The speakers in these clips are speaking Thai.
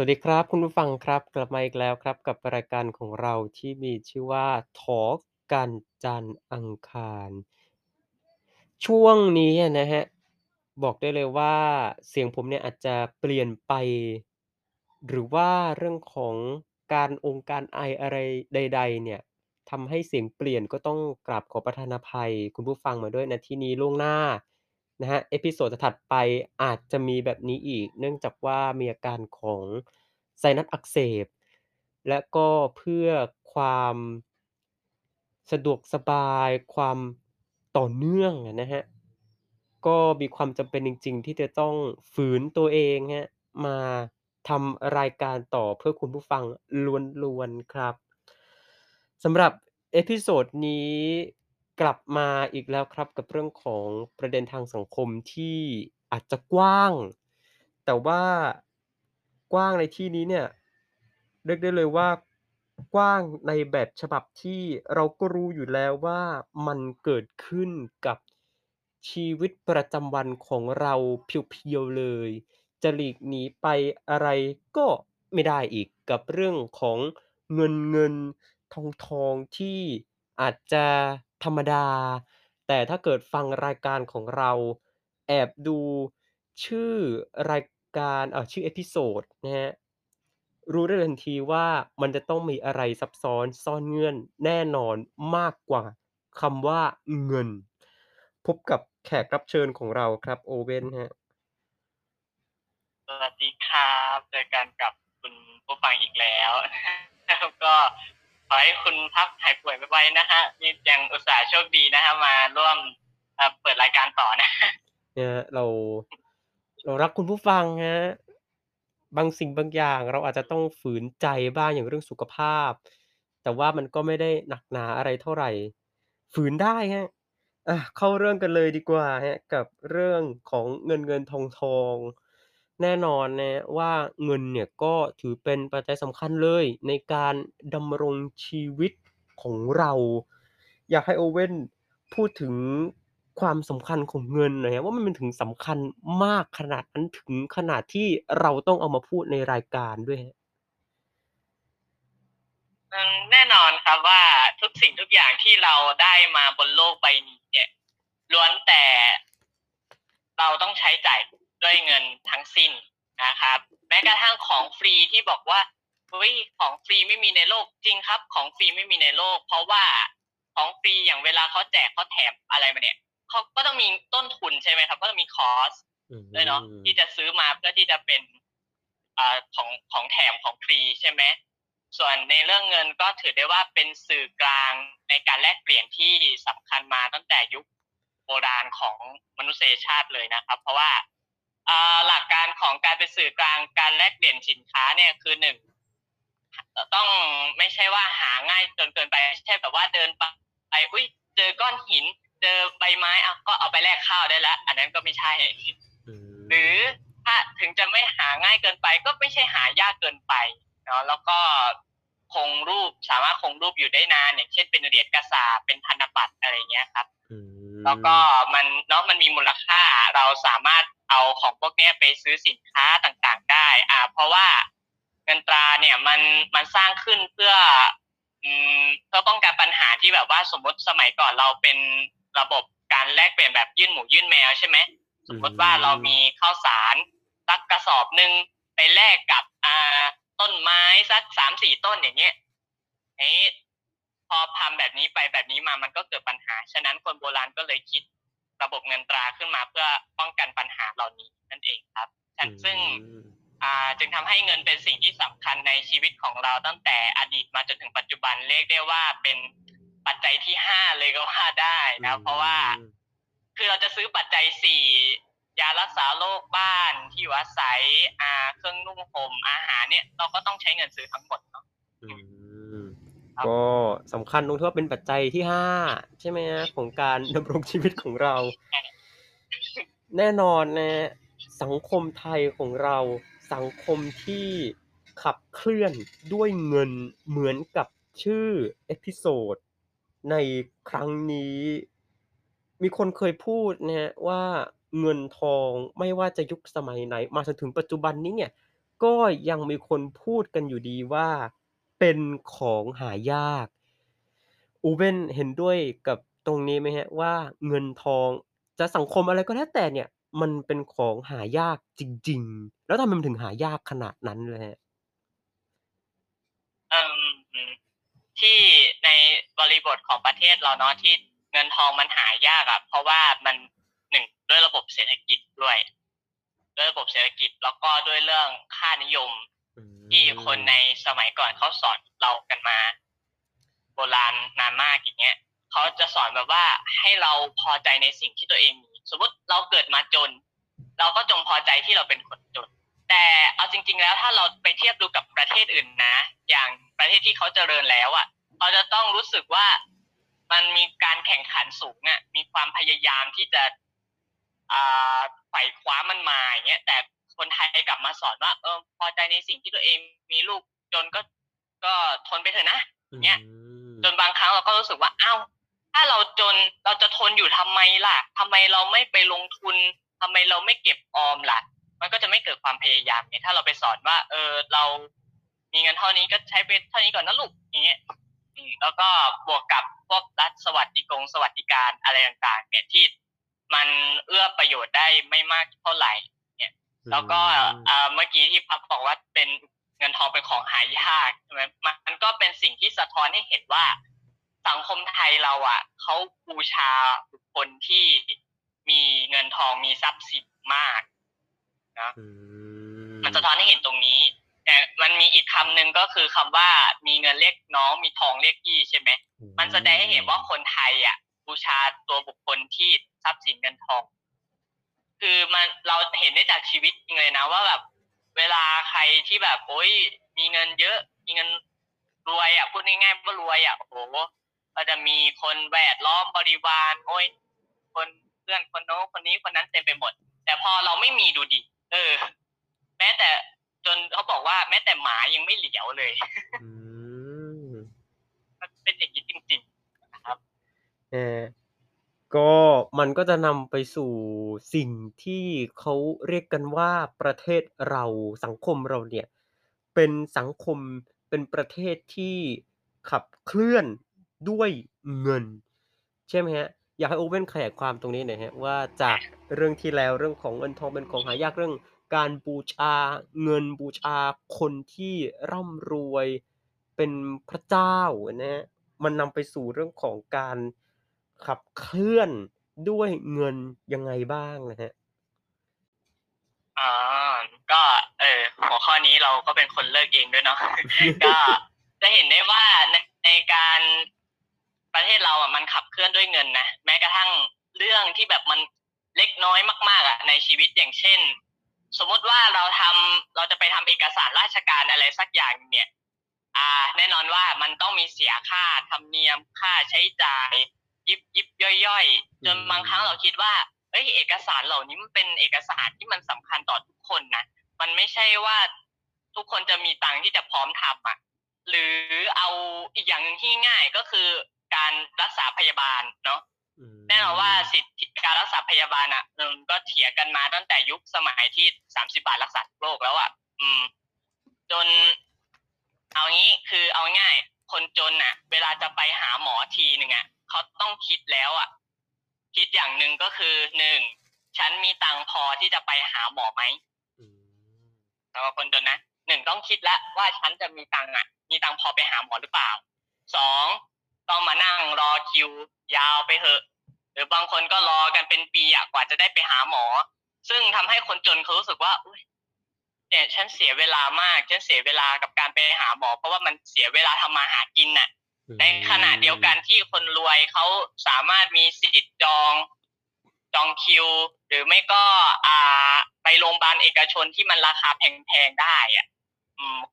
สวัสดีครับ คุณผู้ฟังครับ กลับมาอีกแล้วครับ กับรายการของเราที่มีชื่อว่า Talk กันจันทร์อังคาร ช่วงนี้อะนะบอกได้เลยว่าเสียงผมเนี่ยอาจจะเปลี่ยนไป หรือว่าเรื่องของการองค์การไออะไรใด ๆ เนี่ยทำให้เสียงเปลี่ยนก็ต้องกราบขอประทานอภัย คุณผู้ฟังมาด้วยณที่นี้ล่วงหน้า นะครับ episode ถัดไปอาจจะมีแบบนี้อีก เนื่องจากว่ามีอาการของไซนัสอักเสบ และก็เพื่อความสะดวกสบายความต่อเนื่องอะนะก็มีความจำเป็นจริง ๆ ที่จะต้องฝืนตัวเองครับมาทำรายการต่อเพื่อคุณผู้ฟังล้วนๆครับสำหรับ episode นี้ กลับมาอีกแล้วครับกับเรื่องของประเด็นทางสังคมที่อาจจะกว้าง แต่ว่ากว้างในที่นี้เนี่ยเรียกได้เลยว่ากว้างในแบบฉบับที่เราก็รู้อยู่แล้วว่ามันเกิดขึ้นกับชีวิตประจำวันของเราเพียวๆเลย จะหลีกหนีไปอะไรก็ไม่ได้อีกกับเรื่องของเงินๆทองๆที่อาจจะ ธรรมดา แต่ถ้าเกิดฟังรายการของเรา แอบดูชื่อรายการ เอ่อ ชื่อ episode นะครับ รู้ได้ทันทีว่า มันจะต้องมีอะไรซับซ้อนซ่อนเงื่อนแน่นอนมากกว่าคำว่า เงิน พบกับแขกรับเชิญของเราครับโอเว่นครับ สวัสดีครับ เจอกันกับคุณผู้ฟังอีกแล้วแล้วก็ ขอให้คุณพักหายป่วยไวๆนะฮะนี่ยังอุตส่าห์โชคดีนะฮะมาร่วมเปิดรายการต่อนะเนี่ยเรา เรารักคุณผู้ฟังครับางสิ่งบางอย่าง เราอาจจะต้องฝืนใจบ้างอย่างเรื่องสุขภาพ แต่ว่ามันก็ไม่ได้หนักหนาอะไรเท่าไหร่ ฝืนได้ครับอาเข้าเรื่องกันเลยดีกว่าครับกับเรื่องของเงินๆทองๆ แน่นอนนะว่าเงินเนี่ยก็ถือเป็นปัจจัยสำคัญเลยในการดำรงชีวิตของเรา อยากให้โอเว่นพูดถึงความสำคัญของเงินหน่อยครับว่ามันเป็นถึงสำคัญมากขนาดนั้นถึงขนาดที่เราต้องเอามาพูดในรายการด้วยครับอืมแน่นอนครับว่าทุกสิ่งทุกอย่างที่เราได้มาบนโลกใบนี้เนี่ยล้วนแต่เราต้องใช้จ่าย ด้วยเงินทั้งสิ้นนะครับ แม้กระทั่งของฟรีที่บอกว่าเฮ้ยของฟรีไม่มีในโลกจริงครับ ของฟรีไม่มีในโลก เพราะว่าของฟรีอย่างเวลาเขาแจกเขาแถมอะไรมาเนี่ยเขาก็ต้องมีต้นทุนใช่ไหมครับ ก็ต้องมีคอสด้วยเนาะที่จะซื้อมาเพื่อที่จะเป็นอ่าของของแถมของฟรีใช่ไหมส่วนในเรื่องเงินก็ถือได้ว่าเป็นสื่อกลางในการแลกเปลี่ยนที่สำคัญมาตั้งแต่ยุคโบราณของมนุษยชาติเลยนะครับ เพราะว่าอ่า หลักการของการเป็นสื่อกลางการแลกเปลี่ยนสินค้าเนี่ยคือหนึ่งต้องไม่ใช่ว่าหาง่ายจนเกินไปไม่ใช่แบบว่าเดินไปอุ้ยเจอก้อนหิน เจอใบไม้อะก็เอาไปแลกข้าวได้แล้วอันนั้นก็ไม่ใช่อืมหรือถ้าถึงจะไม่หาง่ายเกินไป ก็ไม่ใช่หายากเกินไปเนาะแล้วก็คงรูปสามารถคงรูปอยู่ได้นานอย่างเช่นเป็นเหรียญกระสาบเป็นธนบัตรอะไรเงี้ยครับอืม แล้วก็มันเนาะมันมีมูลค่าเราสามารถเอาของพวกนี้ไปซื้อสินค้าต่างๆได้ อ่า เพราะว่าเงินตราเนี่ยมันมันสร้างขึ้นเพื่อเพื่อป้องกันปัญหาที่แบบว่าสมมติสมัยก่อนเราเป็นระบบการแลกเปลี่ยนแบบยื่นหมูยื่นแมวใช่ไหมสมมติว่าเรามีข้าวสารสักกระสอบหนึ่งไปแลกกับอ่าต้นไม้สักสามสี่ต้นอย่างเงี้ยนี้ พอทำแบบนี้ไปแบบนี้มามันก็เกิดปัญหา ฉะนั้นคนโบราณก็เลยคิดระบบเงินตราขึ้นมาเพื่อป้องกันปัญหาเหล่านี้นั่นเองครับฉะนั้นซึ่งอืมอ่าจึงทำให้เงินเป็นสิ่งที่สำคัญในชีวิตของเราตั้งแต่อดีตมาจนถึงปัจจุบันเรียกได้ว่าเป็นปัจจัยที่ห้าเลยก็ว่าได้นะ เพราะว่า คือเราจะซื้อปัจจัยสี่ยารักษาโรคบ้านที่อยู่อาศัยอ่าเครื่องนุ่งห่มอาหารเนี่ย เราก็ต้องใช้เงินซื้อทั้งหมดเนาะอืมครับ ก็สำคัญตรงที่ว่าเป็นปัจจัยที่ห้าใช่ไหมฮะของการดำรงชีวิตของเรา แน่นอนนะสังคมไทยของเราสังคมที่ขับเคลื่อนด้วยเงินเหมือนกับชื่อ episode ในครั้งนี้ มีคนเคยพูดนะฮะว่าเงินทองไม่ว่าจะยุคสมัยไหน มาจนถึงปัจจุบันนี้เนี่ย ก็ยังมีคนพูดกันอยู่ดีว่า เป็นของหายาก โอเว่นเห็นด้วยกับตรงนี้ไหมครับว่าเงินทองจะสังคมอะไรก็แล้วแต่เนี่ย มันเป็นของหายากจริง ๆ แล้วทำไมมันถึงหายากขนาดนั้นเล่ะ?ที่ในบริบทของประเทศเราเนาะที่เงินทองมันหายากอะเพราะว่ามัน1ด้วยระบบเศรษฐกิจด้วย ด้วยระบบเศรษฐกิจแล้วก็ด้วยเรื่องค่านิยม ที่คนในสมัยก่อนเขาสอนเรากันมา โบราณนานมากอย่างเงี้ยเขาจะสอนแบบว่าให้เราพอใจในสิ่งที่ตัวเองมีสมมติเราเกิดมาจน เราก็จงพอใจที่เราเป็นคนจน แต่เอาจริง ๆ แล้วถ้าเราไปเทียบดูกับประเทศอื่นนะ อย่างประเทศที่เขาเจริญแล้วอะเขาจะต้องรู้สึกว่ามันมีการแข่งขันสูงอะมีความพยายามที่จะอ่าไขว่คว้ามันมาอย่างเงี้ยแต่ คนไทยกลับมาสอนว่า เออ พอใจในสิ่งที่ตัวเองมีลูกจนก็ก็ทนไปเถอะนะอืเงี้ยจมนบางครั้งเราก็รู้สึกว่าอ้าวถ้าเราจนเราจะทนอยู่ทำไมล่ะทำไมเราไม่ไปลงทุนทำไมเราไม่เก็บออมล่ะ มันก็จะไม่เกิดความพยายามไงถ้าเราไปสอนว่า เออเรา มีเงินเท่านี้ก็ใช้ไปเท่านี้ก่อนนะลูกอย่างเงี้ยอืมแล้วก็บวกกับพวกรัฐสวัสดิกงสวัสดิการอะไรต่างๆ เนี่ยที่มันเอื้อประโยชน์ได้ไม่มากเท่าไรเนี่ยอื แล้วก็มอ่าเมื่อกี้ที่พับบอกว่าเป็นเงินทองเป็นของหายากใช่ไหมมันก็เป็นสิ่งที่สะท้อนให้เห็นว่า สังคมไทยเราอะเขาบูชาบุคคลที่มีเงินทองมีทรัพย์สินมากนะอืมันสะมท้อนให้เห็นตรงนี้ แต่มันมีอีกคำหนึ่งก็คือคำว่ามีเงินเรียกน้องมีทองเรียกพี่ใช่ไหมโอ้โมันแสดงให้เห็นว่าฮคนไทยอะบูชาตัวบุคคลที่ทรัพย์สินเงินทอง คือมันเราเห็นได้จากชีวิตจริงเลยนะว่าแบบเวลาใครที่แบบโอ๊ยมีเงินเยอะ มีเงินรวยอะพูดง่ายๆว่ารวยอะโอ้โฮก็จะมีคนแวดล้อมบริวารโอ๊ยคนเพื่อนคนโน้นคนนี้คนนั้นเต็มไปหมด แต่พอเราไม่มีดูดิเออ แม้แต่จนเขาบอกว่าแม้แต่หมายังไม่เหลียวเลยอืมมันเป็นอย่างงี้จริงๆนะครับ เออ ก็มันก็จะนำไปสู่สิ่งที่เขาเรียกกันว่า ประเทศเรา สังคมเราเนี่ย เป็นสังคม เป็นประเทศที่ขับเคลื่อนด้วยเงิน ใช่ไหมครับ?อยากให้โอเว่นขยายความตรงนี้หน่อยครับว่าจากเรื่องที่แล้วเรื่องของเงินทองเป็นของหายากเรื่อง การบูชาเงินบูชาคนที่ร่ำรวยเป็นพระเจ้านะครับมันนำไปสู่เรื่องของการ ขับเคลื่อนด้วยเงินยังไงบ้างอะครับ?อ๋อก็เออหัวข้อนี้เราก็เป็นคนเลือกเองด้วยเนาะก็จะเห็นได้ว่าในในการประเทศเราอะมันขับเคลื่อนด้วยเงินนะแม้กระทั่งเรื่องที่แบบมันเล็กน้อยมาก ๆอะในชีวิตอย่างเช่น สมมุติว่าเราทำเราจะไปทำเอกสารราชการอะไรสักอย่างเนี่ย อ่า แน่นอนว่ามันต้องมีเสียค่าธรรมเนียมค่าใช้จ่าย ยิบยิบย่อยอืๆจนบางครั้งเรามคิดว่าเฮ้ยเอกสารเหล่านี้มันเป็นเอกสารที่มันสำคัญต่อทุกคนนะมันไม่ใช่ว่าทุกคนจะมีตังค์ที่จะพร้อมทำอะหรือเอาอีกอย่างหนึ่งที่ง่ายก็คือการรักษาพยาบาลเนาะอืแน่นอนว่ามสิทธิการรักษาพยาบาลอะเออก็เถียงกันมาตั้งแต่ยุคสมัยที่30บาทรักษาทุกโรคแล้วอะอืม จน เอางี้คือเอาง่ายๆคนจนน่ะ เวลาจะไปหาหมอทีหนึ่งอะ เขาต้องคิดแล้วอะคิดอย่างหนึ่งก็คือ1ฉันมีตังค์พอที่จะไปหาหมอไหม?อืมสำหรับคนจนนะ1ต้องคิดแล้วว่าฉันจะมีตังค์อะมีตังค์พอไปหาหมอหรือเปล่า2ต้องมานั่งรอคิวยาวไปเถอะ หรือบางคนก็รอกันเป็นปีอะกว่าจะได้ไปหาหมอ ซึ่งทำให้คนจนเขารู้สึกว่าอุ๊ยเนี่ยฉันเสียเวลามากฉันเสียเวลากับการไปหาหมอ เพราะว่ามันเสียเวลาทำมาหากินน่ะอื ในขณะเดียวกันที่คนรวยเขาสามารถมีสิทธิ์จองจองคิว หรือไม่ก็อ่าไปโรงพยาบาลเอกชนที่มันราคาแพงๆได้อะ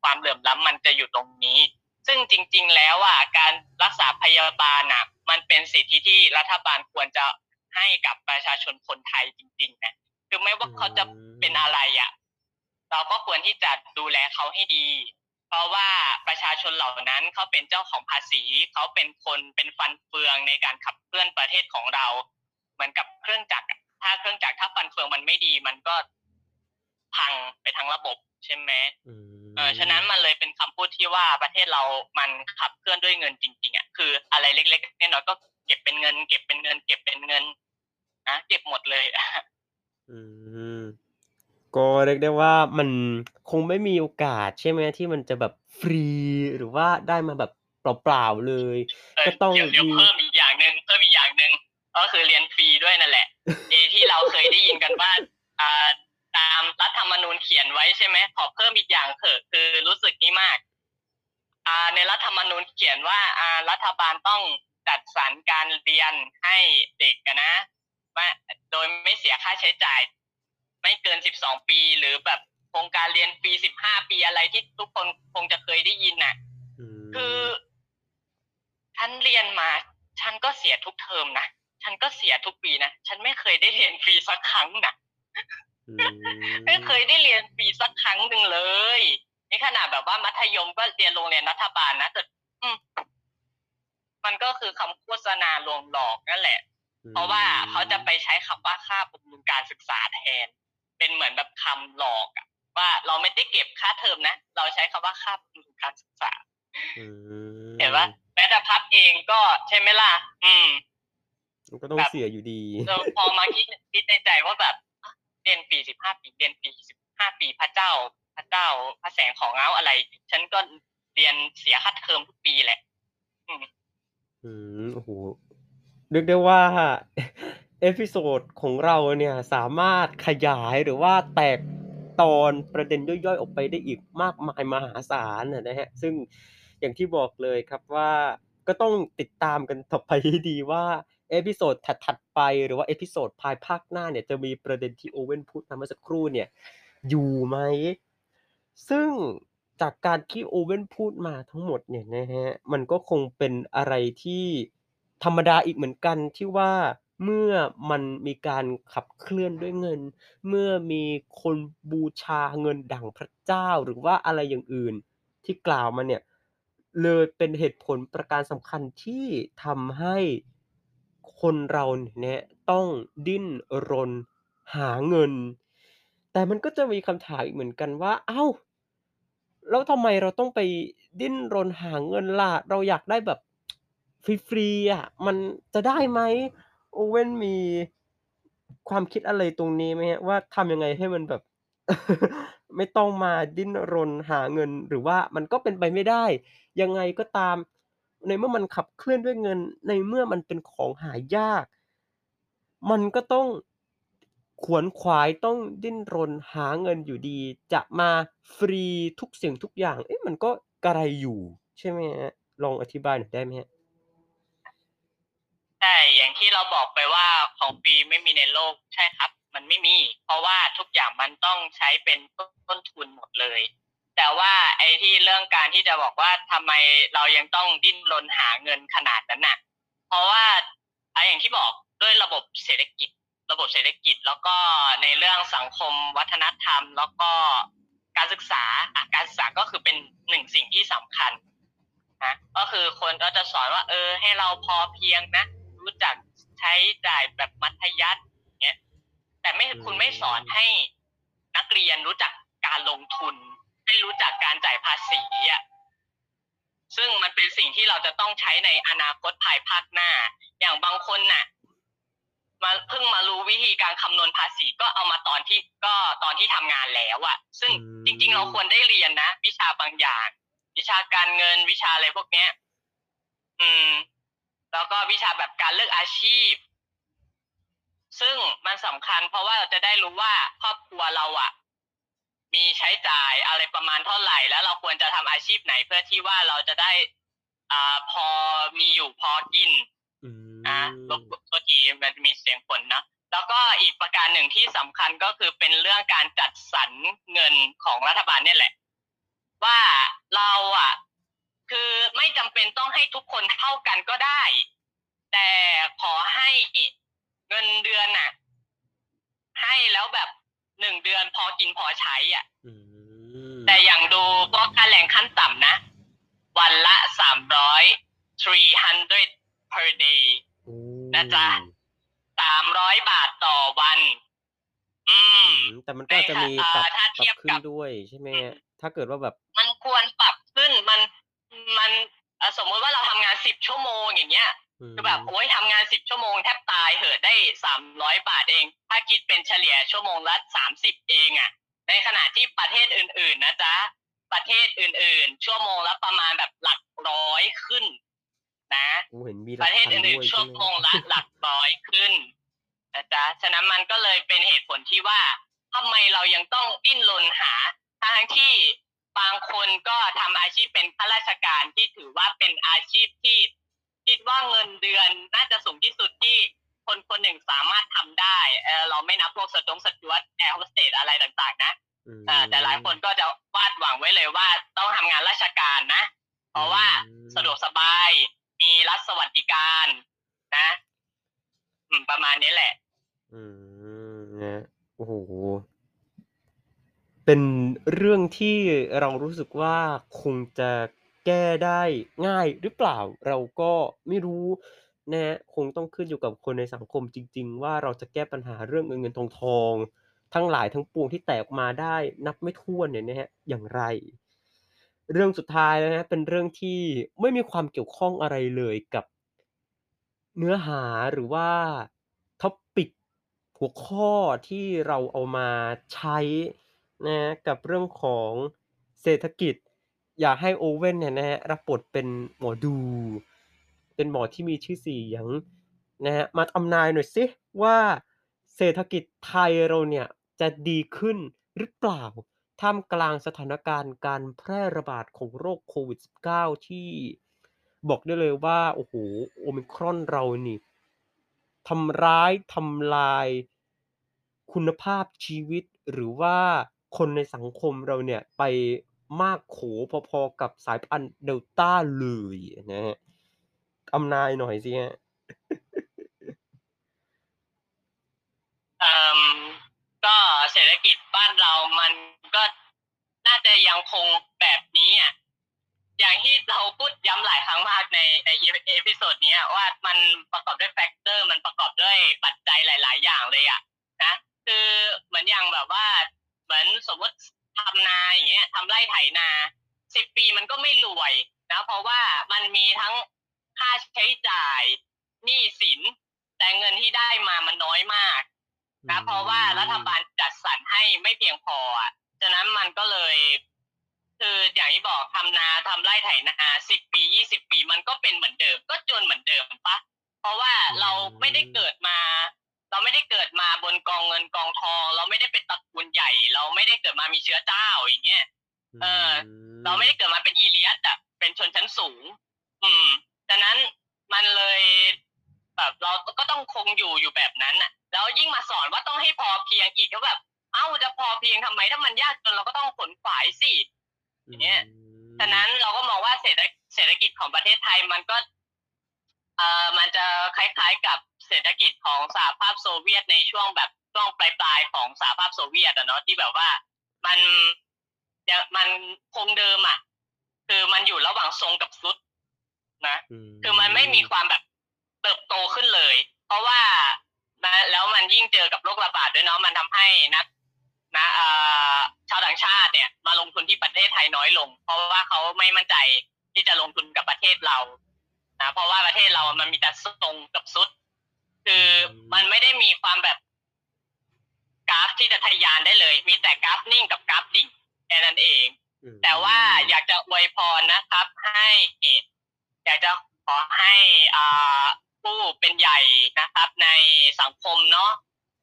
ความเหลื่อมล้ำมันจะอยู่ตรงนี้ ซึ่งจริง ๆ แล้วอะการรักษาพยาบาลน่ะ มันเป็นสิทธิที่รัฐบาลควรจะให้กับประชาชนคนไทยจริง ๆ นะคือไม่ว่าเขาจะเป็นอะไรอะ เราก็ควรที่จะดูแลเขาให้ดี เพราะว่าประชาชนเหล่านั้นเขาเป็นเจ้าของภาษีเขาเป็นคนเป็นฟันเฟืองในการขับเคลื่อนประเทศของเรา เหมือนกับเครื่องจักรอะถ้าเครื่องจักรถ้าฟันเฟืองมันไม่ดี มันก็พังไปทั้งระบบใช่ไหมอืมเออฉะนั้นมันเลยเป็นคำพูดที่ว่าประเทศเรามันขับเคลื่อนด้วยเงินจริงๆอะคืออะไรเล็กๆน้อยๆก็เก็บเป็นเงิน เก็บเป็นเงิน เก็บเป็นเงินนะเก็บหมดเลยอืม ก็เรียกได้ว่า มันคงไม่มีโอกาสใช่ไหม ที่มันจะแบบฟรี หรือว่าได้มาแบบเปล่า ๆ เลย เออก็ต้องเดี๋ยวเดี๋ยวมี เพิ่มอีกอย่างหนึ่งเพิ่มอีกอย่างหนึ่งก็คือเรียนฟรีด้วยนั่นแหละเอที่เราเคยได้ยินกันว่าอ่าตามรัฐธรรมนูญเขียนไว้ใช่ไหมขอเพิ่มอีกอย่างเถอะคือรู้สึกนี้มากอ่าในรัฐธรรมนูญเขียนว่าอ่ารัฐบาลต้องจัดสรรการเรียนให้เด็กอะนะว่าโดยไม่เสียค่าใช้จ่าย ไม่เกิน12ปี หรือแบบโครงการเรียนฟรี15ปีอะไรที่ทุกคนคงจะเคยได้ยินน่ะมคือฉันเรียนมา ฉันก็เสียทุกเทอมนะ ฉันก็เสียทุกปีนะ ฉันไม่เคยได้เรียนฟรีสักครั้งนะอืมไม่เคยได้เรียนฟรีสักครั้งหนึ่งเลยนี่ขนาดแบบว่ามัธยมก็เรียนโรงเรียนรัฐบาลนะแต่อืมมันก็คือคำโฆษณาลวงหลอกนั่นแหละ เพราะว่าเขาจะไปใช้คำว่าค่าบำรุงการศึกษาแทน เป็นเหมือนแบบคำหลอกอะว่าเราไม่ได้เก็บค่าเทอมนะ เราใช้คำว่าค่าบำรุงการศึกษาอืมเห็นว่าแม้แต่พับเองก็ใช่ไหมล่ะ อืมมันก็ต้องแบบเสียอยู่ดีเราพอมาคิดคิดในใจว่าแบบอะเรียนฟรีสิบห้าปีเรียนฟรีสิบห้าปีพระเจ้า พระเจ้าพระแสงของเงาอะไร ฉันก็เรียนเสียค่าเทอมทุกปีแหละ อืมอืมโอ้โหเรียกได้ว่า episode ของเราเนี่ยสามารถขยายหรือว่าแตกตอนประเด็นย่อยๆ ออกไปได้อีกมากมายมหาศาลนะนะฮะซึ่งอย่างที่บอกเลยครับว่าก็ต้องติดตามกันต่อไปให้ดีว่า episode ถัดๆไปหรือว่า episode ภายภาคหน้าเนี่ยจะมีประเด็นที่โอเว่นพูดมาเมื่อสักครู่เนี่ยอยู่ไหม ซึ่งจากการที่โอเว่นพูดมาทั้งหมดเนี่ยนะฮะมันก็คงเป็นอะไรที่ธรรมดาอีกเหมือนกันที่ว่า เมื่อมันมีการขับเคลื่อนด้วยเงิน เมื่อมีคนบูชาเงินดั่งพระเจ้าหรือว่าอะไรอย่างอื่นที่กล่าวมาเนี่ยเลยเป็นเหตุผลประการสำคัญที่ทำให้คนเราเนี่ยต้องดิ้นรนหาเงิน แต่มันก็จะมีคำถามอีกเหมือนกันว่า เอ้า แล้วทำไมเราต้องไปดิ้นรนหาเงินล่ะ เราอยากได้แบบฟรีๆอะ มันจะได้ไหม? โอเว่นมีความคิดอะไรตรงนี้ไหมครับว่าทำยังไงให้มันแบบ ไม่ต้องมาดิ้นรนหาเงิน หรือว่ามันก็เป็นไปไม่ได้ ยังไงก็ตาม ในเมื่อมันขับเคลื่อนด้วยเงิน ในเมื่อมันเป็นของหายาก มันก็ต้องขวนขวายต้องดิ้นรนหาเงินอยู่ดี จะมาฟรีทุกสิ่งทุกอย่าง เอ๊ะมันก็กะไรอยู่ ใช่ไหมครับ?ลองอธิบายหน่อยได้ไหมครับ?ใช่อย่าง ที่เราบอกไปว่าของฟรีไม่มีในโลกใช่ครับ มันไม่มี เพราะว่าทุกอย่างมันต้องใช้เป็นต้นทุนหมดเลย แต่ว่าไอ้ที่เรื่องการที่จะบอกว่าทำไมเรายังต้องดิ้นรนหาเงินขนาดนั้นน่ะ เพราะว่าไอาอย่างที่บอกด้วยระบบเศรษฐกิจ ระบบเศรษฐกิจแล้วก็ในเรื่องสังคมวัฒนธรรม แล้วก็การศึกษาอะการศึกษาก็คือเป็น1สิ่งที่สำคัญนะก็คือคนก็จะสอนว่า เออ ให้เราพอเพียงนะ ช้จ่ายแบบมัธยัสถ์เงี้ยแต่ไม่อืคุณไม่สอนให้มนักเรียนรู้จักการลงทุน ให้รู้จักการจ่ายภาษีอะซึ่งมันเป็นสิ่งที่เราจะต้องใช้ในอนาคตภายภาคหน้า อย่างบางคนน่ะมาเพิ่งมารู้วิธีการคำนวณภาษีก็เอามาตอนที่ก็ตอนที่ทำงานแล้วอะซึ่งอืจริง ๆ เราควมรได้เรียนนะ วิชาบางอย่าง วิชาการเงินวิชาอะไรพวกเนี้ย อืม แล้วก็วิชาแบบการเลือกอาชีพ ซึ่งมันสำคัญเพราะว่าเราจะได้รู้ว่าครอบครัวเราอะมีใช้จ่ายอะไรประมาณเท่าไรแล้วเราควรจะทำอาชีพไหนเพื่อที่ว่าเราจะได้อ่าพอมีอยู่พอกินอือาลบมโทษทีมันมีเสียงฝนเนาะแล้วก็อีกประการหนึ่งที่สำคัญก็คือเป็นเรื่องการจัดสรรเงินของรัฐบาลเนี่ยแหละ ว่าเราอะ คือไม่จำเป็นต้องให้ทุกคนเท่ากันก็ได้ แต่ขอให้เงินเดือนน่ะ ให้แล้วแบบ1เดือนพอกินพอใช้อะอืแต่มอย่างดูพวกค่าแรงขั้นต่ำนะ วันละ300 300 per day โอ้นะจ๊ะ300บาทต่อวัน อือืมมแต่มันก็อาจจะมีในปรับอ่าถ้าปเทีรัยบบขึ้กันบด้วยใช่ไหมอืคมรับถ้าเกิดว่าแบบ มันควรปรับขึ้นมัน มันเอ่อสมมุติว่าเราทำงาน10ชั่วโมงอย่างเงี้ยอืคือแบบมโอ๊ยทำงาน10ชั่วโมงแทบตายเหอะได้300บาทเอง ถ้าคิดเป็นเฉลี่ยชั่วโมงละ30เองอะในขณะที่ประเทศอื่น ๆ นะจ๊ะ ประเทศอื่น ๆ ชั่วโมงละประมาณแบบหลักร้อยขึ้น นะโอ้เห็นมีหปลักระเทศพันอื่ด้นวยๆใช่ชั่วไหมโมงละหลักร้อยขึ้นนะจ๊ะฉะนั้นมันก็เลยเป็นเหตุผลที่ว่าทำไมเรายังต้องดิ้นรนหาทั้งๆที่ บางคนก็ทำอาชีพเป็นข้าราชการที่ถือว่าเป็นอาชีพที่คิดว่าเงินเดือนน่าจะสูงที่สุดที่คนคนหนึ่งสามารถทำได้เออเราไม่นับพวกสจงสจวตแอร์โฮสเตสอะไรต่างๆ นะอืมเอ่อแต่หลายคนก็จะวาดหวังไว้เลยว่าต้องทำงานราชการนะ เพราะว่าอืมสะดวกสบายมีรัฐสวัสดิการนะอืมประมาณนี้แหละ อืมนะโอ้โฮ เป็นเรื่องที่เรารู้สึกว่า คงจะแก้ได้ง่ายหรือเปล่า เราก็ไม่รู้นะครับ คงต้องขึ้นอยู่กับคนในสังคมจริง ๆ ว่า เราจะแก้ปัญหาเรื่องเงิน ๆ ทอง ๆ ทั้งหลายทั้งปวงที่แตกออกมาได้นับไม่ถ้วนเนี่ยนะครับอย่างไร เรื่องสุดท้ายนะครับ เป็นเรื่องที่ไม่มีความเกี่ยวข้องอะไรเลยกับ เนื้อหา หรือว่า topic หัวข้อที่เราเอามาใช้ นะครับกับเรื่องของเศรษฐกิจ อยากให้โอเว่นเนี่ยนะครับรับบทเป็นหมอดู เป็นหมอที่มีชื่อเสียงนะครับมาทำนายหน่อยสิว่าเศรษฐกิจไทยเราเนี่ยจะดีขึ้นหรือเปล่าท่ามกลางสถานการณ์การแพร่ระบาดของโรคโควิด -19 ที่บอกได้เลยว่า โอ้โฮ Omicron เรานี่ทำร้ายทำลายคุณภาพชีวิตหรือว่า คนในสังคมเราเนี่ยไปมากโขพอๆกับสายพันธุ์ Delta เลยนะครับทำนายหน่อยสิครับเอ่อก็เศรษฐกิจบ้านเรามันก็น่าจะยังคงแบบนี้อะอย่างที่เราพูดย้ำหลายครั้งมากในใน episode นี้ว่ามันประกอบด้วย factor มันประกอบด้วยปัจจัยหลาย ๆ อย่างเลยอะนะคือเหมือนอย่างแบบว่า เหมือนสมมติทำนาอย่างเงี้ยทำไร่ไถนา10ปีมันก็ไม่รวยนะเพราะว่ามันมีทั้งค่าใช้จ่ายหนี้สิน แต่เงินที่ได้มามันน้อยมากนะเพราะว่ารัฐบาลจัดสรรให้ไม่เพียงพออะฉะนั้นมันก็เลย คืออย่างที่บอกทำนาทำไร่ไถนา10ปี20ปีมันก็เป็นเหมือนเดิม ก็จนเหมือนเดิมปล่าเพราะว่าเราไม่ได้เกิดมา เราไม่ได้เกิดมาบนกองเงินกองทอง เราไม่ได้เป็นตระกูลใหญ่ เราไม่ได้เกิดมามีเชื้อเจ้าอย่างเงี้ยอืเออ เราไม่ได้มเกิดมาเป็นอีเลียสอะเป็นชนชั้นสูง อืมฉะนั้นมันเลยแบบเราก็ต้องคงอยู่อยู่แบบนั้นน่ะแล้วยิ่งมาสอนว่าต้องให้พอเพียงอีกก็แบบอ้าวจะพอเพียงทำไมถ้ามันยากจนเราก็ต้องขนขวายสิอือย่างเงี้ยฉะมนั้นเราก็มองว่าเศรษฐเศรษฐกิจของประเทศไทยมันก็เอ่อมันจะคล้ายๆกับ เศรษฐกิจของสหภาพโซเวียตในช่วงแบบช่วงปลายๆของสหภาพโซเวียตอะเนาะที่แบบว่ามันยังมันคงเดิมอะคือมันอยู่ระหว่างทรงกับทรุดนะอืคือมันไม่มีมความแบบเติบโตขึ้นเลย เพราะว่านะแล้วมันยิ่งเจอกับโรคระบาดด้วยเนาะมันทำให้นักนะเอ่อชาวต่างชาติเนี่ย มาลงทุนที่ประเทศไทยน้อยลง เพราะว่าเขาไม่มั่นใจที่จะลงทุนกับประเทศเรานะเพราะว่าประเทศเรามันมีแต่ทรงกับทรุด คือือมันมไม่ได้มีความแบบกราฟที่จะทะยานได้เลย มีแต่กราฟนิ่งกับกราฟดิ่งแค่นั้นเองอืแต่ว่ามอยากจะอวยพรนะครับ ให้อยากจะขอให้อ่าผู้เป็นใหญ่นะครับ ในสังคมเนาะ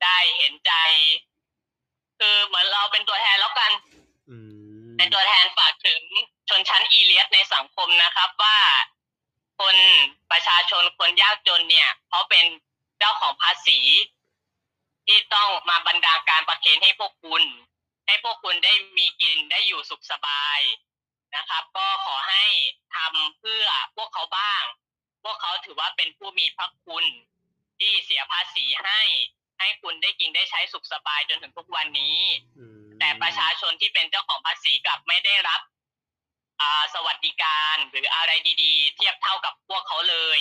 ได้เห็นใจ คือเหมือนเราเป็นตัวแทนแล้วกันอืมเป็นตัวแทนฝากถึงชนชั้นอีเลียสในสังคมนะครับว่าคนประชาชนคนยากจนเนี่ยเขาเป็น เจ้าของภาษี ที่ต้องมาบรรดาการประเคนให้พวกคุณ ให้พวกคุณได้มีกินได้อยู่สุขสบายนะครับ ก็ขอให้ทำเพื่อพวกเขาบ้าง พวกเขาถือว่าเป็นผู้มีพระคุณที่เสียภาษีให้ให้คุณได้กินได้ใช้สุขสบายจนถึงทุกวันนี้อืมแต่ประชาชนที่เป็นเจ้าของภาษีกลับไม่ได้รับอ่าสวัสดิการหรืออะไรดี ๆ เทียบเท่ากับพวกเขาเลย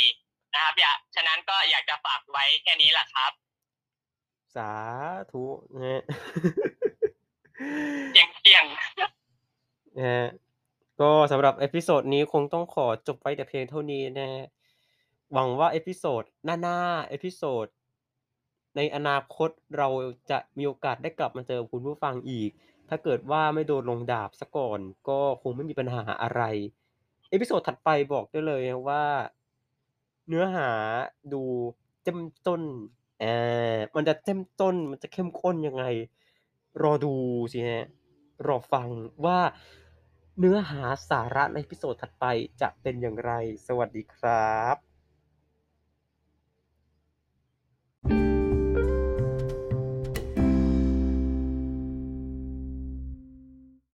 นะครับอยากฉะนั้นก็อยากจะฝากไว้แค่นี้แหละครับ สาธุนะครับเที่ยงๆนะครับก็สำหรับ episode นี้คงต้องขอจบไว้แต่เพียงเท่านี้นะครับหวังว่า episode หน้าๆ episode ในอนาคตเราจะมีโอกาสได้กลับมาเจอคุณผู้ฟังอีก ถ้าเกิดว่าไม่โดนลงดาบเสียก่อน ก็คงไม่มีปัญหาอะไร episode ถัดไปบอกได้เลยนะว่า เนื้อหาดุเข้มข้นอามันจะเจ้มต้นมันจะเข้มข้นยังไง รอดูสิฮะรอฟังว่าเนื้อหาสาระในพิโซดถัดไปจะเป็นอย่างไร สวัสดีครับ